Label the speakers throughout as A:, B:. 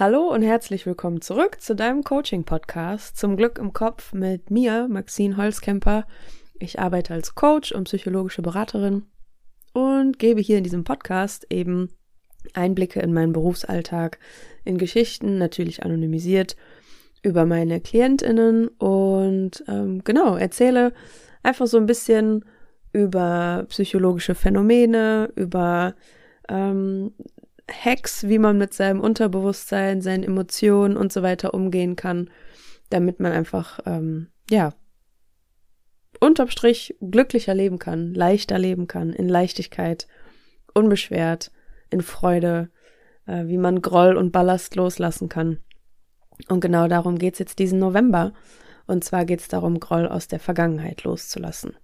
A: Hallo und herzlich willkommen zurück zu deinem Coaching-Podcast Zum Glück im Kopf mit mir, Maxine Holzkemper. Ich arbeite als Coach und psychologische Beraterin und gebe hier in diesem Podcast eben Einblicke in meinen Berufsalltag, in Geschichten, natürlich anonymisiert, über meine KlientInnen und ähm, genau, erzähle einfach so ein bisschen über psychologische Phänomene, über ähm, Hacks, wie man mit seinem Unterbewusstsein, seinen Emotionen und so weiter umgehen kann, damit man einfach, ähm, ja, unterm Strich glücklicher leben kann, leichter leben kann, in Leichtigkeit, unbeschwert, in Freude, äh, wie man Groll und Ballast loslassen kann. Und genau darum geht's jetzt diesen November. Und zwar geht's darum, Groll aus der Vergangenheit loszulassen.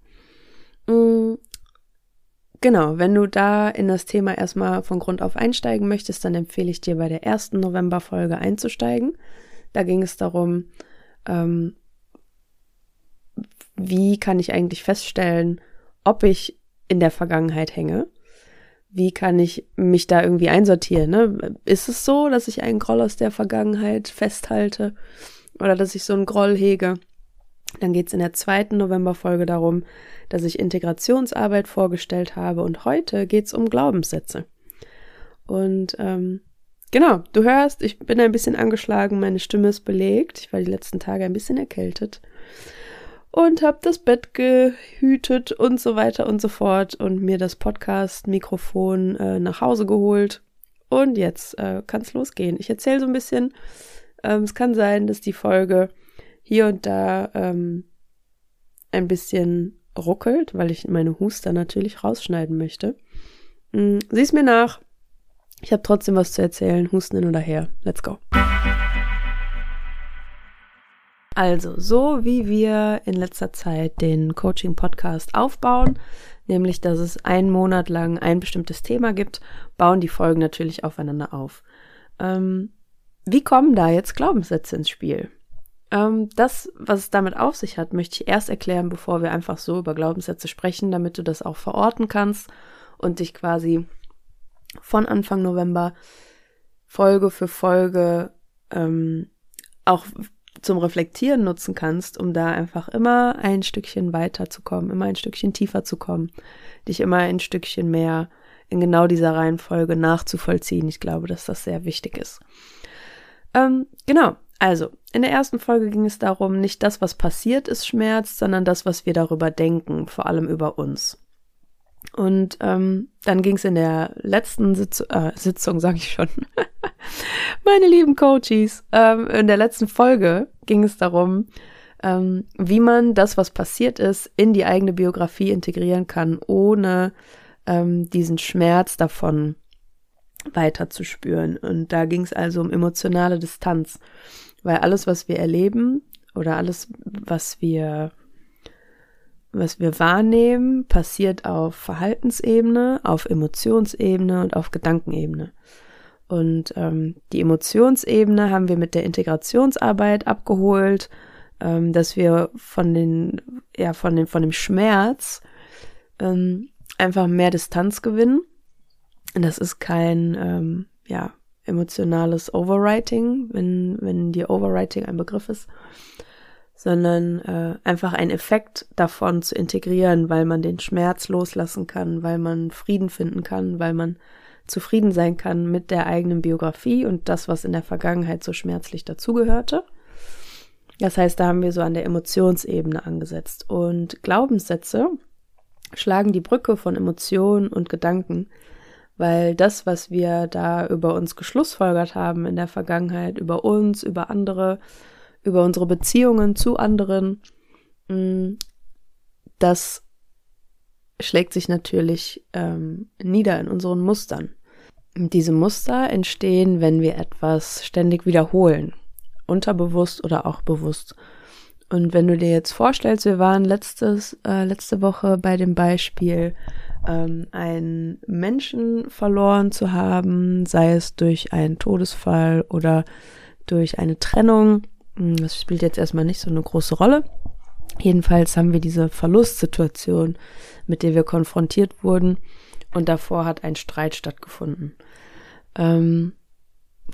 A: Genau, wenn du da in das Thema erstmal von Grund auf einsteigen möchtest, dann empfehle ich dir bei der ersten November-Folge einzusteigen. Da ging es darum, ähm, wie kann ich eigentlich feststellen, ob ich in der Vergangenheit hänge? Wie kann ich mich da irgendwie einsortieren? Ne? Ist es so, dass ich einen Groll aus der Vergangenheit festhalte oder dass ich so einen Groll hege? Dann geht es in der zweiten Novemberfolge darum, dass ich Integrationsarbeit vorgestellt habe und heute geht es um Glaubenssätze. Und ähm, genau, du hörst, ich bin ein bisschen angeschlagen, meine Stimme ist belegt, ich war die letzten Tage ein bisschen erkältet und habe das Bett gehütet und so weiter und so fort und mir das Podcast-Mikrofon äh, nach Hause geholt. Und jetzt äh, kann es losgehen. Ich erzähle so ein bisschen. Ähm, es kann sein, dass die Folge hier und da ähm, ein bisschen ruckelt, weil ich meine Huster natürlich rausschneiden möchte. Mhm, sieh's mir nach. Ich habe trotzdem was zu erzählen. Husten hin oder her. Let's go. Also, so wie wir in letzter Zeit den Coaching-Podcast aufbauen, nämlich dass es einen Monat lang ein bestimmtes Thema gibt, bauen die Folgen natürlich aufeinander auf. Ähm, wie kommen da jetzt Glaubenssätze ins Spiel? Ähm, das, was es damit auf sich hat, möchte ich erst erklären, bevor wir einfach so über Glaubenssätze sprechen, damit du das auch verorten kannst und dich quasi von Anfang November Folge für Folge ähm, auch zum Reflektieren nutzen kannst, um da einfach immer ein Stückchen weiter zu kommen, immer ein Stückchen tiefer zu kommen, dich immer ein Stückchen mehr in genau dieser Reihenfolge nachzuvollziehen. Ich glaube, dass das sehr wichtig ist. Ähm, genau, also, in der ersten Folge ging es darum, nicht das, was passiert ist, schmerzt, sondern das, was wir darüber denken, vor allem über uns. Und ähm, dann ging es in der letzten Sitz äh, Sitzung, sage ich schon, meine lieben Coaches, ähm, in der letzten Folge ging es darum, ähm, wie man das, was passiert ist, in die eigene Biografie integrieren kann, ohne ähm, diesen Schmerz davon weiter zu spüren. Und da ging es also um emotionale Distanz. Weil alles, was wir erleben oder alles, was wir, was wir wahrnehmen, passiert auf Verhaltensebene, auf Emotionsebene und auf Gedankenebene. Und ähm, die Emotionsebene haben wir mit der Integrationsarbeit abgeholt, ähm, dass wir von den, ja, von den, von dem Schmerz ähm, einfach mehr Distanz gewinnen. Das ist kein, ähm, ja, emotionales Overwriting, wenn, wenn dir Overwriting ein Begriff ist, sondern äh, einfach ein Effekt davon zu integrieren, weil man den Schmerz loslassen kann, weil man Frieden finden kann, weil man zufrieden sein kann mit der eigenen Biografie und das, was in der Vergangenheit so schmerzlich dazugehörte. Das heißt, da haben wir so an der Emotionsebene angesetzt. Und Glaubenssätze schlagen die Brücke von Emotionen und Gedanken weil das, was wir da über uns geschlussfolgert haben in der Vergangenheit, über uns, über andere, über unsere Beziehungen zu anderen, mm, das schlägt sich natürlich ähm, nieder in unseren Mustern. Diese Muster entstehen, wenn wir etwas ständig wiederholen, unterbewusst oder auch bewusst. Und wenn du dir jetzt vorstellst, wir waren letztes, äh, letzte Woche bei dem Beispiel, ähm, einen Menschen verloren zu haben, sei es durch einen Todesfall oder durch eine Trennung. Hm, das spielt jetzt erstmal nicht so eine große Rolle. Jedenfalls haben wir diese Verlustsituation, mit der wir konfrontiert wurden und davor hat ein Streit stattgefunden. Ähm,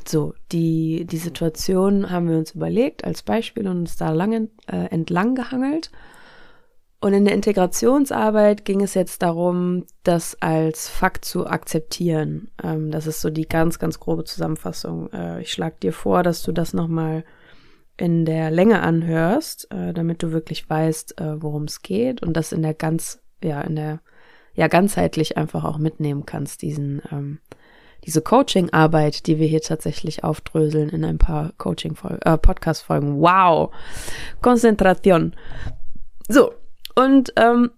A: So, die, die Situation haben wir uns überlegt als Beispiel und uns da lang, äh, entlang gehangelt. Und in der Integrationsarbeit ging es jetzt darum, das als Fakt zu akzeptieren. Ähm, das ist so die ganz, ganz grobe Zusammenfassung. Äh, ich schlage dir vor, dass du das nochmal in der Länge anhörst, äh, damit du wirklich weißt, äh, worum es geht und das in der ganz, ja, in der, ja, ganzheitlich einfach auch mitnehmen kannst, diesen, ähm, diese Coaching-Arbeit, die wir hier tatsächlich aufdröseln in ein paar Coaching-Podcast-Folgen. Äh, wow! Konzentration. So, und ähm,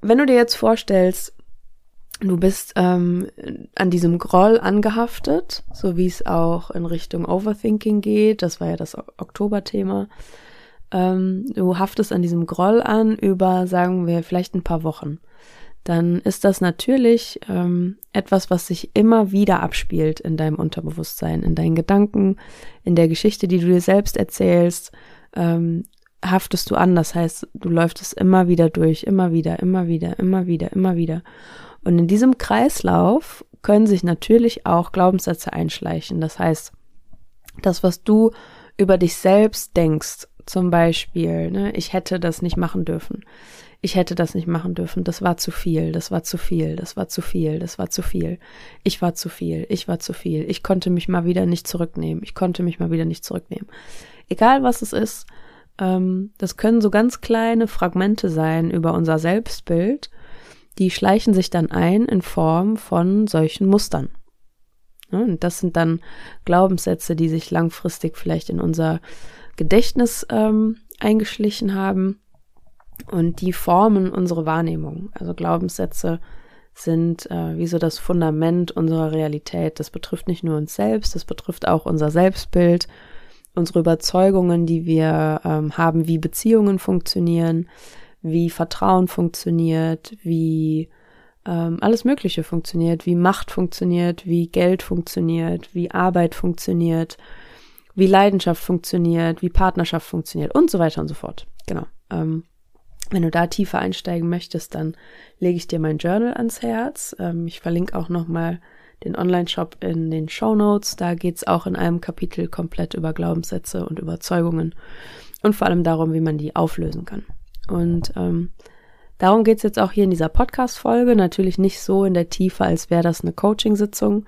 A: wenn du dir jetzt vorstellst, du bist ähm, an diesem Groll angehaftet, so wie es auch in Richtung Overthinking geht, das war ja das Oktoberthema. Ähm, du haftest an diesem Groll an über, sagen wir, vielleicht ein paar Wochen. Dann ist das natürlich ähm, etwas, was sich immer wieder abspielt in deinem Unterbewusstsein, in deinen Gedanken, in der Geschichte, die du dir selbst erzählst. Ähm, haftest du an. Das heißt, du läufst es immer wieder durch, immer wieder, immer wieder, immer wieder, immer wieder. Und in diesem Kreislauf können sich natürlich auch Glaubenssätze einschleichen. Das heißt, das, was du über dich selbst denkst, zum Beispiel, ne, ich hätte das nicht machen dürfen. Ich hätte das nicht machen dürfen. Das war zu viel. Das war zu viel. Das war zu viel. Das war zu viel. Ich war zu viel. Ich war zu viel. Ich konnte mich mal wieder nicht zurücknehmen. Ich konnte mich mal wieder nicht zurücknehmen. Egal was es ist, das können so ganz kleine Fragmente sein über unser Selbstbild, die schleichen sich dann ein in Form von solchen Mustern. und das sind dann Glaubenssätze, die sich langfristig vielleicht in unser Gedächtnis ähm, eingeschlichen haben und die formen unsere Wahrnehmung. Also Glaubenssätze sind äh, wie so das Fundament unserer Realität. Das betrifft nicht nur uns selbst, das betrifft auch unser Selbstbild unsere Überzeugungen, die wir ähm, haben, wie Beziehungen funktionieren, wie Vertrauen funktioniert, wie ähm, alles Mögliche funktioniert, wie Macht funktioniert, wie Geld funktioniert, wie Arbeit funktioniert, wie Leidenschaft funktioniert, wie Partnerschaft funktioniert und so weiter und so fort. Genau. Ähm, wenn du da tiefer einsteigen möchtest, dann lege ich dir mein Journal ans Herz. Ähm, ich verlinke auch nochmal den Online-Shop in den Show Notes. Da geht's auch in einem Kapitel komplett über Glaubenssätze und Überzeugungen und vor allem darum, wie man die auflösen kann. Und ähm, darum geht's jetzt auch hier in dieser Podcast-Folge. Natürlich nicht so in der Tiefe, als wäre das eine Coaching-Sitzung,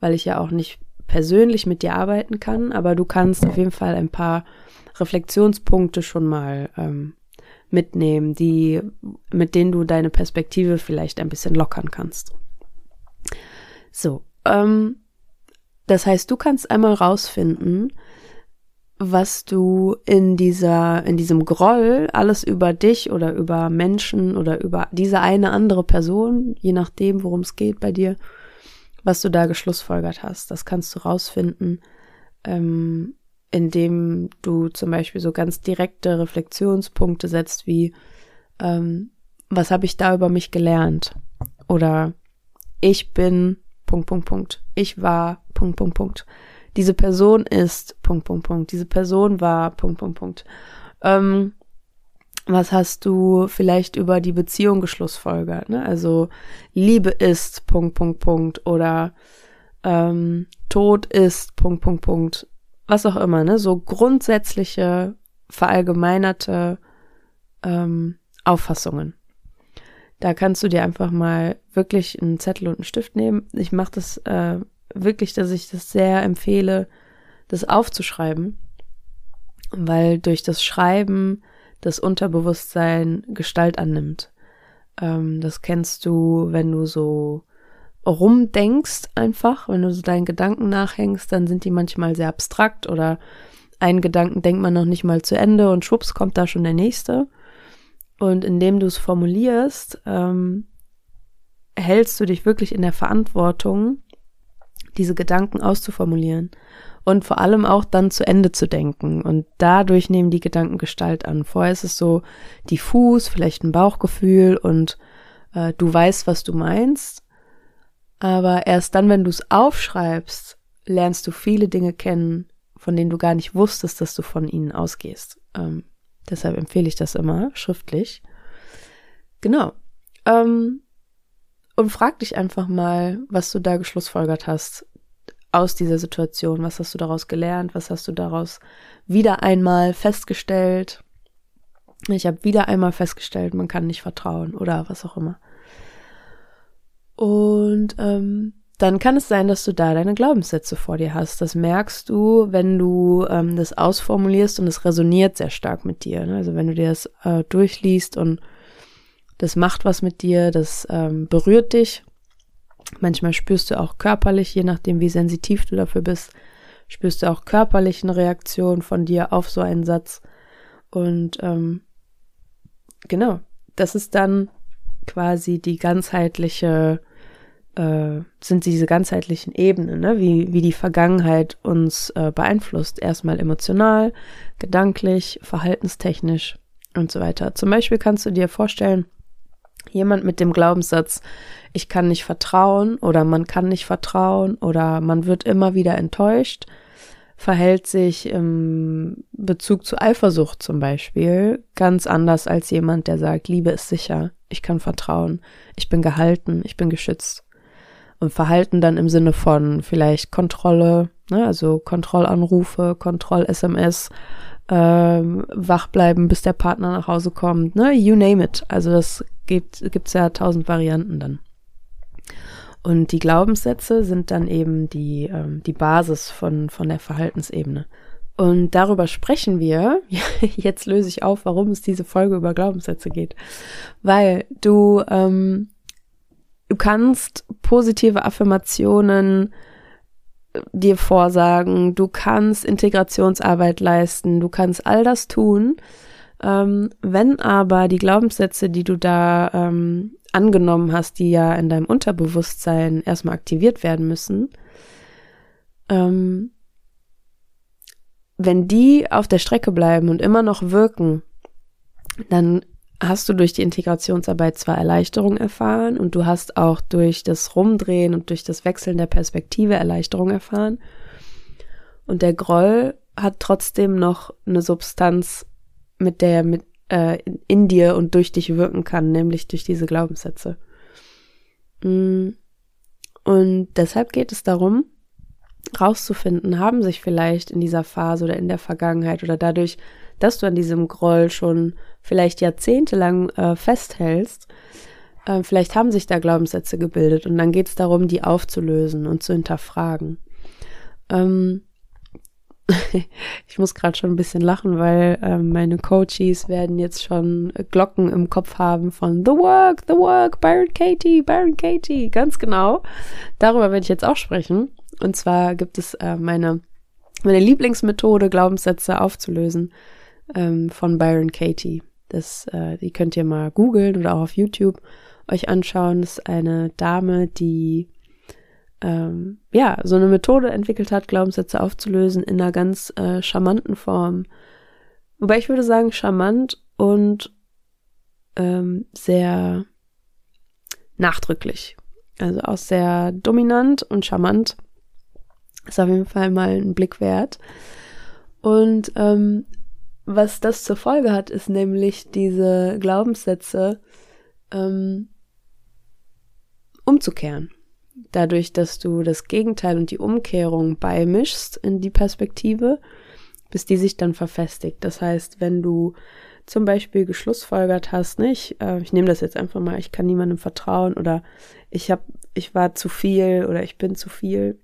A: weil ich ja auch nicht persönlich mit dir arbeiten kann, aber du kannst auf jeden Fall ein paar Reflexionspunkte schon mal ähm, mitnehmen, die, mit denen du deine Perspektive vielleicht ein bisschen lockern kannst. So, ähm, das heißt, du kannst einmal rausfinden, was du in dieser, in diesem Groll alles über dich oder über Menschen oder über diese eine andere Person, je nachdem, worum es geht bei dir, was du da geschlussfolgert hast. Das kannst du rausfinden, ähm, indem du zum Beispiel so ganz direkte Reflexionspunkte setzt wie, ähm, was habe ich da über mich gelernt? Oder ich bin Punkt, Punkt, Punkt. Ich war, Punkt, Punkt, Punkt. Diese Person ist, Punkt, Punkt, Punkt. Diese Person war, Punkt, Punkt, Punkt. Ähm, was hast du vielleicht über die Beziehung geschlussfolgert? Ne? Also Liebe ist, Punkt, Punkt, Punkt. Oder ähm, Tod ist, Punkt, Punkt, Punkt. Was auch immer, ne? So grundsätzliche, verallgemeinerte ähm, Auffassungen. Da kannst du dir einfach mal wirklich einen Zettel und einen Stift nehmen. Ich mache das äh, wirklich, dass ich das sehr empfehle, das aufzuschreiben, weil durch das Schreiben das Unterbewusstsein Gestalt annimmt. Ähm, das kennst du, wenn du so rumdenkst einfach, wenn du so deinen Gedanken nachhängst, dann sind die manchmal sehr abstrakt oder einen Gedanken denkt man noch nicht mal zu Ende und schwupps kommt da schon der nächste. Und indem du es formulierst, ähm, hältst du dich wirklich in der Verantwortung, diese Gedanken auszuformulieren und vor allem auch dann zu Ende zu denken. Und dadurch nehmen die Gedanken Gestalt an. Vorher ist es so diffus, vielleicht ein Bauchgefühl und äh, du weißt, was du meinst. Aber erst dann, wenn du es aufschreibst, lernst du viele Dinge kennen, von denen du gar nicht wusstest, dass du von ihnen ausgehst. Ähm, Deshalb empfehle ich das immer schriftlich. Genau. Ähm, und frag dich einfach mal, was du da geschlussfolgert hast aus dieser Situation? Was hast du daraus gelernt? Was hast du daraus wieder einmal festgestellt? Ich habe wieder einmal festgestellt, man kann nicht vertrauen oder was auch immer. Und ähm, dann kann es sein, dass du da deine Glaubenssätze vor dir hast. Das merkst du, wenn du ähm, das ausformulierst und es resoniert sehr stark mit dir. Ne? Also wenn du dir das äh, durchliest und das macht was mit dir, das ähm, berührt dich. Manchmal spürst du auch körperlich, je nachdem wie sensitiv du dafür bist, spürst du auch körperlich eine Reaktion von dir auf so einen Satz. Und ähm, genau, das ist dann quasi die ganzheitliche äh, sind diese ganzheitlichen Ebenen, ne? wie, wie die Vergangenheit uns äh, beeinflusst. Erstmal emotional, gedanklich, verhaltenstechnisch und so weiter. Zum Beispiel kannst du dir vorstellen, jemand mit dem Glaubenssatz, ich kann nicht vertrauen oder man kann nicht vertrauen oder man wird immer wieder enttäuscht, verhält sich im Bezug zu Eifersucht zum Beispiel ganz anders als jemand, der sagt, Liebe ist sicher, ich kann vertrauen, ich bin gehalten, ich bin geschützt. Und Verhalten dann im Sinne von vielleicht Kontrolle, ne, also Kontrollanrufe, Kontroll-SMS, ähm, wach bleiben, bis der Partner nach Hause kommt, ne, you name it. Also das gibt gibt's ja tausend Varianten dann. Und die Glaubenssätze sind dann eben die, ähm, die Basis von, von der Verhaltensebene. Und darüber sprechen wir. Jetzt löse ich auf, warum es diese Folge über Glaubenssätze geht. Weil du ähm, Du kannst positive Affirmationen äh, dir vorsagen, du kannst Integrationsarbeit leisten, du kannst all das tun. Ähm, wenn aber die Glaubenssätze, die du da ähm, angenommen hast, die ja in deinem Unterbewusstsein erstmal aktiviert werden müssen, ähm, wenn die auf der Strecke bleiben und immer noch wirken, dann hast du durch die Integrationsarbeit zwar Erleichterung erfahren und du hast auch durch das Rumdrehen und durch das Wechseln der Perspektive Erleichterung erfahren. Und der Groll hat trotzdem noch eine Substanz, mit der mit, äh, in dir und durch dich wirken kann, nämlich durch diese Glaubenssätze. Mm. Und deshalb geht es darum, rauszufinden, haben sich vielleicht in dieser Phase oder in der Vergangenheit oder dadurch, dass du an diesem Groll schon vielleicht jahrzehntelang äh, festhältst, äh, vielleicht haben sich da Glaubenssätze gebildet und dann geht es darum, die aufzulösen und zu hinterfragen. Ähm, ich muss gerade schon ein bisschen lachen, weil äh, meine Coaches werden jetzt schon Glocken im Kopf haben von The Work, The Work, Byron Katie, Byron Katie, ganz genau. Darüber werde ich jetzt auch sprechen. Und zwar gibt es äh, meine, meine Lieblingsmethode, Glaubenssätze aufzulösen ähm, von Byron Katie. Das, äh, die könnt ihr mal googeln oder auch auf YouTube euch anschauen. Das ist eine Dame, die ähm, ja so eine Methode entwickelt hat, Glaubenssätze aufzulösen in einer ganz äh, charmanten Form. Wobei ich würde sagen, charmant und ähm, sehr nachdrücklich. Also auch sehr dominant und charmant. Ist auf jeden Fall mal ein Blick wert. Und ähm, was das zur Folge hat, ist nämlich diese Glaubenssätze ähm, umzukehren. Dadurch, dass du das Gegenteil und die Umkehrung beimischst in die Perspektive, bis die sich dann verfestigt. Das heißt, wenn du zum Beispiel geschlussfolgert hast, nicht, äh, ich nehme das jetzt einfach mal, ich kann niemandem vertrauen oder ich habe, ich war zu viel oder ich bin zu viel,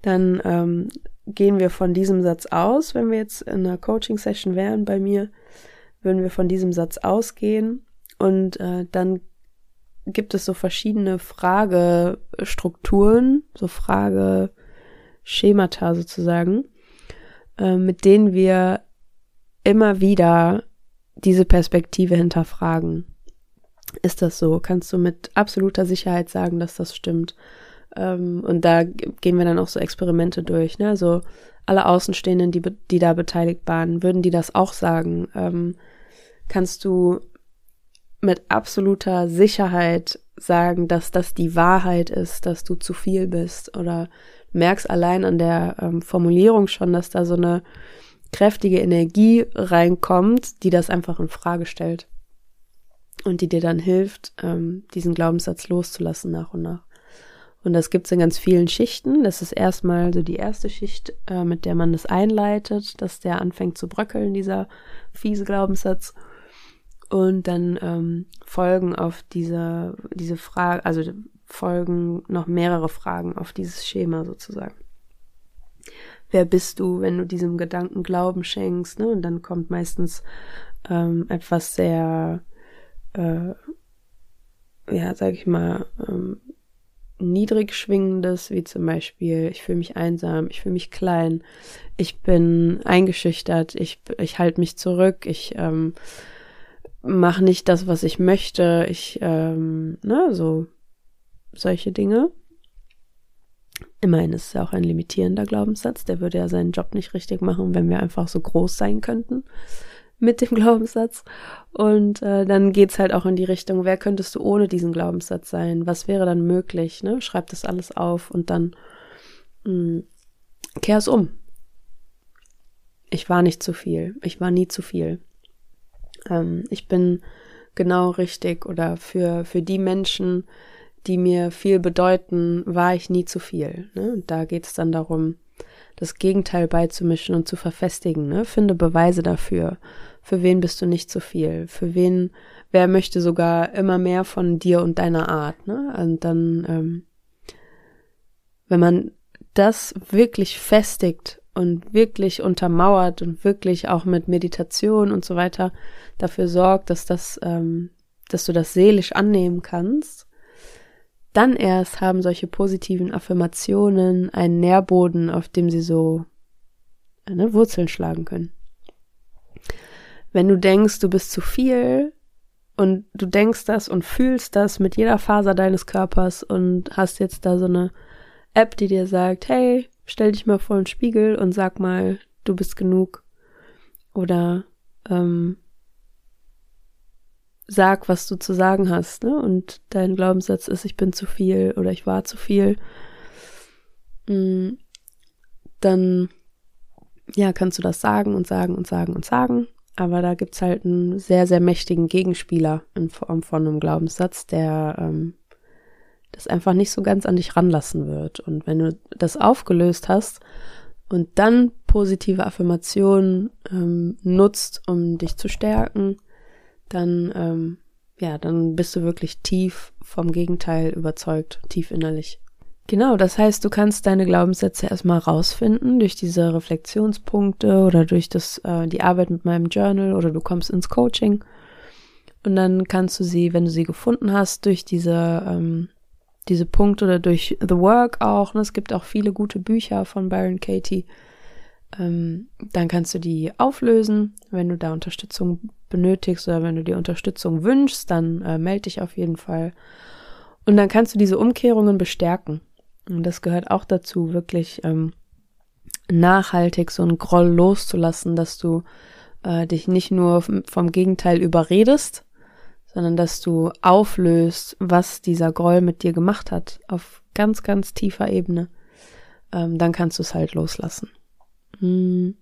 A: dann ähm, gehen wir von diesem Satz aus, wenn wir jetzt in einer Coaching-Session wären bei mir, würden wir von diesem Satz ausgehen und äh, dann gibt es so verschiedene Fragestrukturen, so Frageschemata sozusagen, äh, mit denen wir immer wieder diese Perspektive hinterfragen. Ist das so? Kannst du mit absoluter Sicherheit sagen, dass das stimmt? Ähm, und da gehen wir dann auch so Experimente durch. Ne? Also alle Außenstehenden, die, die da beteiligt waren, würden die das auch sagen? Ähm, kannst du mit absoluter Sicherheit sagen, dass das die Wahrheit ist, dass du zu viel bist? Oder merkst allein an der ähm, Formulierung schon, dass da so eine kräftige Energie reinkommt, die das einfach in Frage stellt und die dir dann hilft, ähm, diesen Glaubenssatz loszulassen nach und nach. Und das gibt es in ganz vielen Schichten. Das ist erstmal so die erste Schicht, äh, mit der man das einleitet, dass der anfängt zu bröckeln, dieser fiese Glaubenssatz. Und dann ähm, folgen auf diese, diese Frage, also folgen noch mehrere Fragen auf dieses Schema sozusagen. Wer bist du, wenn du diesem Gedanken Glauben schenkst? Ne? Und dann kommt meistens ähm, etwas sehr, äh, ja, sag ich mal, ähm, niedrig schwingendes, wie zum Beispiel, ich fühle mich einsam, ich fühle mich klein, ich bin eingeschüchtert, ich, ich halte mich zurück, ich ähm, mache nicht das, was ich möchte, ich, ähm, ne, so solche Dinge. Immerhin ist es ja auch ein limitierender Glaubenssatz, der würde ja seinen Job nicht richtig machen, wenn wir einfach so groß sein könnten mit dem Glaubenssatz. Und äh, dann geht's halt auch in die Richtung, wer könntest du ohne diesen Glaubenssatz sein? Was wäre dann möglich? Ne? Schreib das alles auf und dann mh, hm, kehr es um. Ich war nicht zu viel. Ich war nie zu viel. Ähm, ich bin genau richtig oder für, für die Menschen, die mir viel bedeuten, war ich nie zu viel. Ne? Und da geht es dann darum, das Gegenteil beizumischen und zu verfestigen. Ne? Finde Beweise dafür. Für wen bist du nicht zu viel? Für wen, wer möchte sogar immer mehr von dir und deiner Art? Ne? Und dann, ähm, wenn man das wirklich festigt und wirklich untermauert und wirklich auch mit Meditation und so weiter dafür sorgt, dass das, ähm, dass du das seelisch annehmen kannst, dann erst haben solche positiven Affirmationen einen Nährboden, auf dem sie so eine Wurzeln schlagen können. Wenn du denkst, du bist zu viel und du denkst das und fühlst das mit jeder Faser deines Körpers und hast jetzt da so eine App, die dir sagt, hey, stell dich mal vor den Spiegel und sag mal, du bist genug. Oder ähm, sag, was du zu sagen hast, ne? Und dein Glaubenssatz ist, ich bin zu viel oder ich war zu viel, mm, dann ja, kannst du das sagen und sagen und sagen und sagen. Aber da gibt's halt einen sehr, sehr mächtigen Gegenspieler in Form von einem Glaubenssatz, der ähm, das einfach nicht so ganz an dich ranlassen wird. Und wenn du das aufgelöst hast und dann positive Affirmationen ähm, nutzt, um dich zu stärken, dann, ähm, ja, dann bist du wirklich tief vom Gegenteil überzeugt, tief innerlich. Genau, das heißt, du kannst deine Glaubenssätze erstmal rausfinden durch diese Reflexionspunkte oder durch das, äh, die Arbeit mit meinem Journal oder du kommst ins Coaching. Und dann kannst du sie, wenn du sie gefunden hast, durch diese, ähm, diese Punkte oder durch The Work auch. Ne? Es gibt auch viele gute Bücher von Byron Katie. Ähm, dann kannst du die auflösen, wenn du da Unterstützung benötigst oder wenn du dir Unterstützung wünschst, dann äh, melde dich auf jeden Fall. Und dann kannst du diese Umkehrungen bestärken. Und das gehört auch dazu, wirklich ähm, nachhaltig so einen Groll loszulassen, dass du äh, dich nicht nur vom Gegenteil überredest, sondern dass du auflöst, was dieser Groll mit dir gemacht hat, auf ganz, ganz tiefer Ebene. Ähm, dann kannst du es halt loslassen. Hm.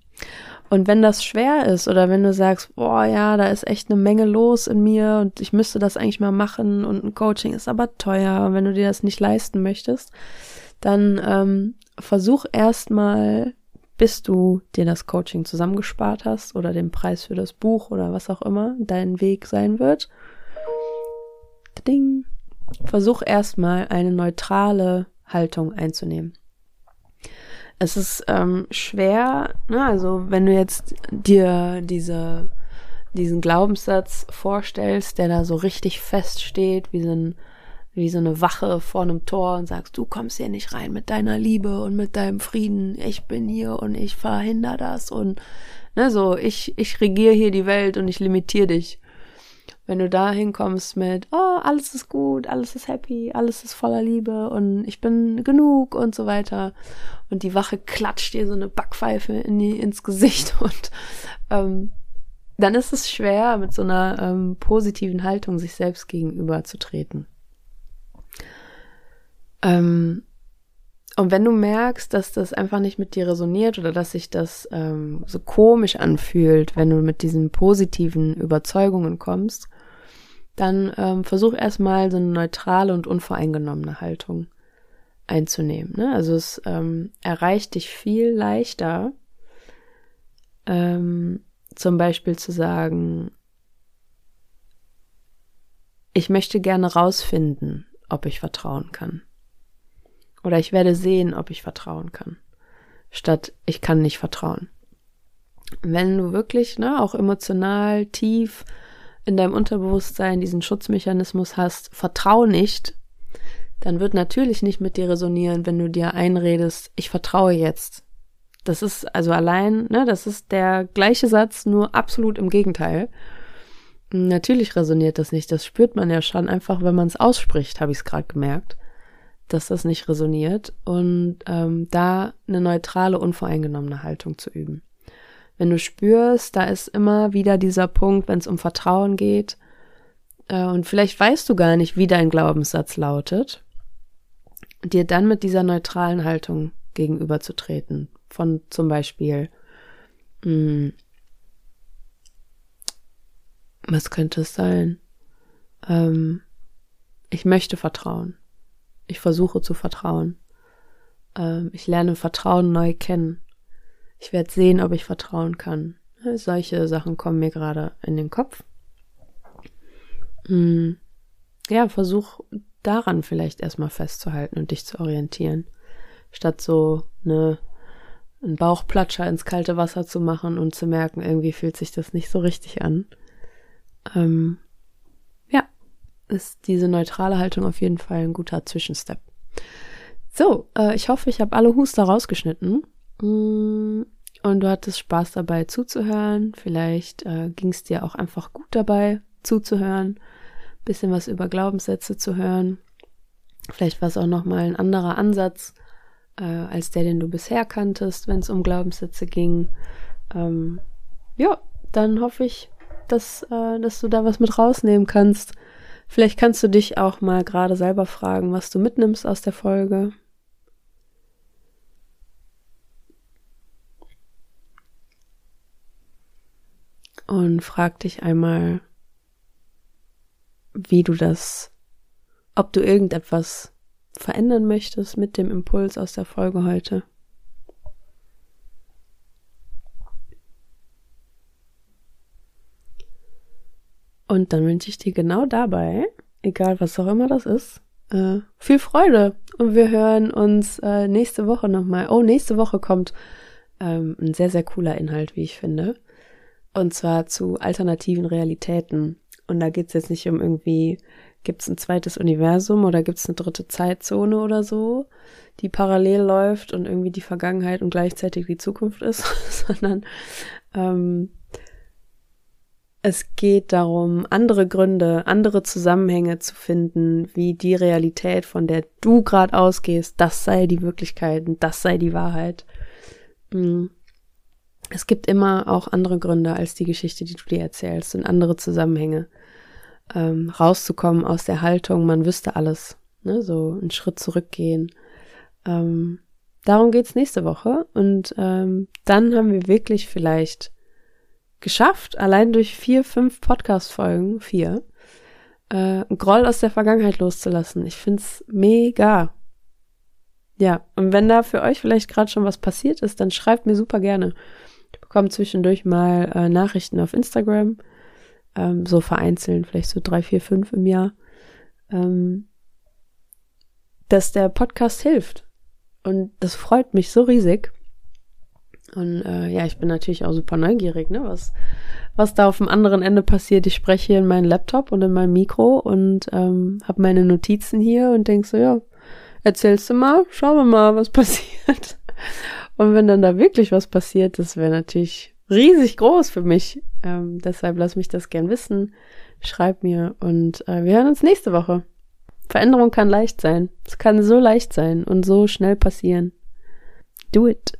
A: Und wenn das schwer ist oder wenn du sagst, boah, ja, da ist echt eine Menge los in mir und ich müsste das eigentlich mal machen und ein Coaching ist aber teuer und wenn du dir das nicht leisten möchtest, dann ähm, versuch erstmal, bis du dir das Coaching zusammengespart hast oder den Preis für das Buch oder was auch immer dein Weg sein wird. Ding. Versuch erstmal eine neutrale Haltung einzunehmen es ist ähm, schwer, ne? also wenn du jetzt dir diese, diesen Glaubenssatz vorstellst, der da so richtig feststeht, wie so, ein, wie so eine Wache vor einem Tor und sagst, du kommst hier nicht rein mit deiner Liebe und mit deinem Frieden, ich bin hier und ich verhindere das und ne, so, ich, ich regiere hier die Welt und ich limitiere dich. Wenn du da hinkommst mit, oh, alles ist gut, alles ist happy, alles ist voller Liebe und ich bin genug und so weiter. Und die Wache klatscht dir so eine Backpfeife in die, ins Gesicht und ähm, dann ist es schwer, mit so einer ähm, positiven Haltung sich selbst gegenüber zu treten. Ähm, und wenn du merkst, dass das einfach nicht mit dir resoniert oder dass sich das ähm, so komisch anfühlt, wenn du mit diesen positiven Überzeugungen kommst, dann ähm, versuch erstmal so eine neutrale und unvoreingenommene Haltung einzunehmen. Ne? Also es ähm, erreicht dich viel leichter, ähm, zum Beispiel zu sagen, ich möchte gerne rausfinden, ob ich vertrauen kann. Oder ich werde sehen, ob ich vertrauen kann. Statt ich kann nicht vertrauen. Wenn du wirklich, ne, auch emotional tief in deinem Unterbewusstsein diesen Schutzmechanismus hast, vertrau nicht, dann wird natürlich nicht mit dir resonieren, wenn du dir einredest, ich vertraue jetzt. Das ist also allein, ne, das ist der gleiche Satz, nur absolut im Gegenteil. Natürlich resoniert das nicht. Das spürt man ja schon einfach, wenn man es ausspricht, habe ich es gerade gemerkt, dass das nicht resoniert. Und ähm, da eine neutrale, unvoreingenommene Haltung zu üben. Wenn du spürst, da ist immer wieder dieser Punkt, wenn es um Vertrauen geht, äh, und vielleicht weißt du gar nicht, wie dein Glaubenssatz lautet, dir dann mit dieser neutralen Haltung gegenüberzutreten. Von zum Beispiel, mh, hm, was könnte es sein? Ähm, ich möchte vertrauen. Ich versuche zu vertrauen. Ähm, ich lerne Vertrauen neu kennen. Ich werde sehen, ob ich vertrauen kann. Solche Sachen kommen mir gerade in den Kopf. Hm. Ja, versuch daran vielleicht erstmal festzuhalten und dich zu orientieren. Statt so eine, einen Bauchplatscher ins kalte Wasser zu machen und zu merken, irgendwie fühlt sich das nicht so richtig an ähm, ja, ist diese neutrale Haltung auf jeden Fall ein guter Zwischenstep. So, äh, ich hoffe, ich habe alle Huster rausgeschnitten. Mm, und du hattest Spaß dabei zuzuhören. Vielleicht äh, ging es dir auch einfach gut dabei zuzuhören. Bisschen was über Glaubenssätze zu hören. Vielleicht war es auch nochmal ein anderer Ansatz äh, als der, den du bisher kanntest, wenn es um Glaubenssätze ging. Ähm, ja, dann hoffe ich, dass, äh, dass du da was mit rausnehmen kannst. Vielleicht kannst du dich auch mal gerade selber fragen, was du mitnimmst aus der Folge. Und frag dich einmal, wie du das, ob du irgendetwas verändern möchtest mit dem Impuls aus der Folge heute. Und dann wünsche ich dir genau dabei, egal was auch immer das ist, äh, viel Freude. Und wir hören uns äh, nächste Woche nochmal. Oh, nächste Woche kommt ähm, ein sehr, sehr cooler Inhalt, wie ich finde. Und zwar zu alternativen Realitäten. Und da geht es jetzt nicht um irgendwie, gibt es ein zweites Universum oder gibt es eine dritte Zeitzone oder so, die parallel läuft und irgendwie die Vergangenheit und gleichzeitig die Zukunft ist, sondern ähm, es geht darum, andere Gründe, andere Zusammenhänge zu finden, wie die Realität, von der du gerade ausgehst, das sei die Wirklichkeit und das sei die Wahrheit. Mm. Es gibt immer auch andere Gründe als die Geschichte, die du dir erzählst und andere Zusammenhänge. Ähm, rauszukommen aus der Haltung, man wüsste alles, ne? so einen Schritt zurückgehen. Ähm, darum geht's nächste Woche und ähm, dann haben wir wirklich vielleicht geschafft, allein durch vier, fünf Podcast-Folgen, vier, äh, Groll aus der Vergangenheit loszulassen. Ich find's mega. Ja, und wenn da für euch vielleicht gerade schon was passiert ist, dann schreibt mir super gerne. Bekomme zwischendurch mal äh, Nachrichten auf Instagram, ähm, so vereinzelt, vielleicht so drei, vier, fünf im Jahr, ähm, dass der Podcast hilft. Und das freut mich so riesig. Und äh, ja, ich bin natürlich auch super neugierig, ne, was, was da auf dem anderen Ende passiert. Ich spreche hier in meinen Laptop und in mein Mikro und ähm, habe meine Notizen hier und denk so, ja, erzählst du mal, schauen wir mal, was passiert. Und wenn dann da wirklich was passiert, das wäre natürlich riesig groß für mich. Ähm, deshalb lass mich das gern wissen. Schreib mir und äh, wir hören uns nächste Woche. Veränderung kann leicht sein. Es kann so leicht sein und so schnell passieren. Do it.